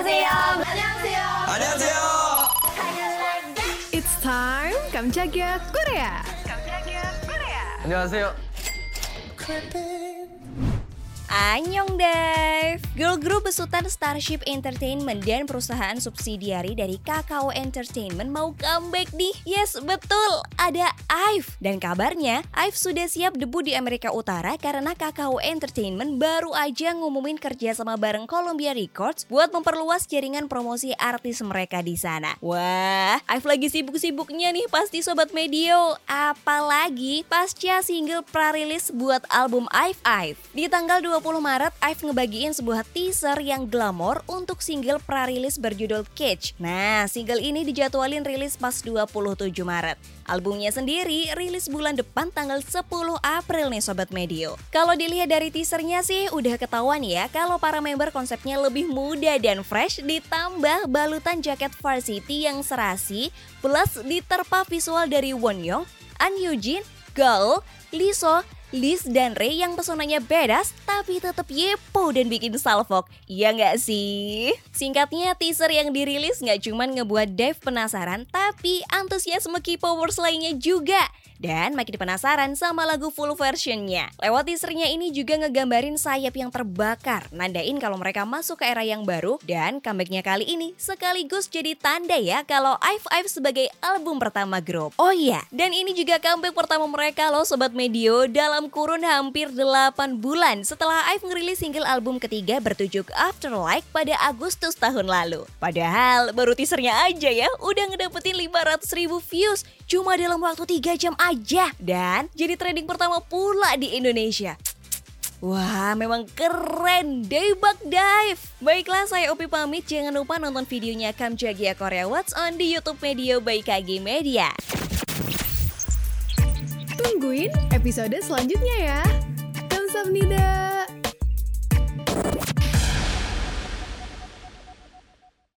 안녕하세요. 안녕하세요. 안녕하세요. It's time 깜짝이야 꼬레야. 깜짝이야 꼬레야. 안녕하세요. 안녕들. Good group besutan Starship Entertainment dan perusahaan subsidiari dari Kakao Entertainment mau comeback nih. Yes, betul, ada IVE. Dan kabarnya, IVE sudah siap debut di Amerika Utara karena Kakao Entertainment baru aja ngumumin kerja sama bareng Columbia Records buat memperluas jaringan promosi artis mereka di sana. Wah, IVE lagi sibuk-sibuknya nih pasti Sobat Medio. Apalagi pasca single pra-rilis buat album IVE IVE. Di tanggal 20 Maret, IVE ngebagiin sebuah teaser yang glamor untuk single pra-rilis berjudul Cage. Nah, single ini dijadwalin rilis pas 27 Maret. Albumnya sendiri rilis bulan depan tanggal 10 April nih Sobat Medio. Kalau dilihat dari teasernya sih udah ketahuan ya kalau para member konsepnya lebih muda dan fresh ditambah balutan jaket varsity yang serasi plus diterpa visual dari Wonyoung, An Yujin, Gaul, Liso, Liz dan Ray yang pesonanya badass tapi tetap yepo dan bikin salfok. Iya nggak sih? Singkatnya teaser yang dirilis nggak cuma ngebuat Dave penasaran tapi antusiasme K-Powers lainnya juga. Dan makin penasaran sama lagu full versionnya. Lewat teasernya ini juga ngegambarin sayap yang terbakar, nandain kalau mereka masuk ke era yang baru dan comebacknya kali ini sekaligus jadi tanda ya kalau IVE IVE sebagai album pertama grup. Oh iya, dan ini juga comeback pertama mereka loh Sobat Medio dalam kurun hampir 8 bulan setelah IVE ngerilis single album ketiga bertujuk Afterlife pada Agustus tahun lalu. Padahal baru teasernya aja ya udah ngedapetin 500 ribu views cuma dalam waktu 3 jam aja dan jadi trending pertama pula di Indonesia. Wah, memang keren, Daybug Dive. Baiklah, saya Opi pamit. Jangan lupa nonton videonya Kamjagia Korea What's On di YouTube Media by KG Media. Tungguin episode selanjutnya ya. Kamsahamnida.